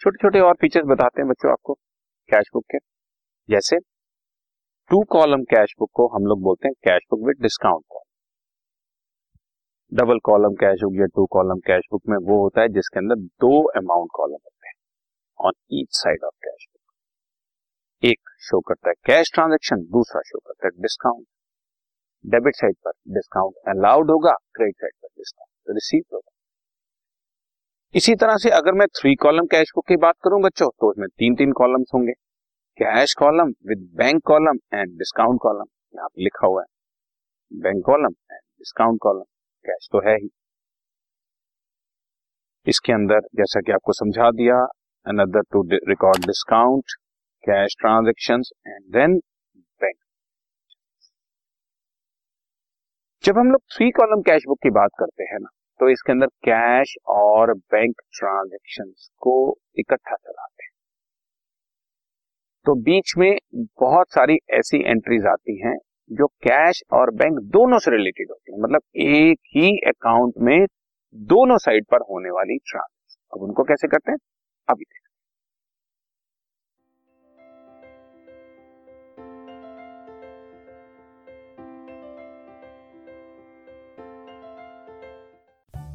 छोटे छोटे और फीचर्स बताते हैं बच्चों आपको कैश बुक के। जैसे टू कॉलम कैश बुक को हम लोग बोलते हैं cash book with discount column double column cash book या टू कॉलम कैश बुक में वो होता है जिसके अंदर दो अमाउंट कॉलम होते हैं on each side of cash book एक शो करता है कैश ट्रांजेक्शन दूसरा शो करता है डिस्काउंट डेबिट साइड पर डिस्काउंट अलाउड होगा क्रेडिट साइड पर डिस्काउंट रिसीव होगा। इसी तरह से अगर मैं थ्री कॉलम कैश बुक की बात करूँ बच्चों तो इसमें तीन तीन कॉलम्स होंगे। Cash column with bank column and discount column यहाँ पे लिखा हुआ है। Bank column and discount column cash तो है ही। इसके अंदर, जैसा कि आपको समझा दिया another two record discount cash transaction and then bank जब हम लोग थ्री कॉलम कैश बुक की बात करते हैं ना तो इसके अंदर कैश और बैंक ट्रांजेक्शन को इकट्ठा चलाते हैं। तो बीच में बहुत सारी ऐसी एंट्रीज आती हैं जो कैश और बैंक दोनों से रिलेटेड होती है। मतलब एक ही अकाउंट में दोनों साइड पर होने वाली ट्रांजेक्शन अब उनको कैसे करते हैं? अभी देखते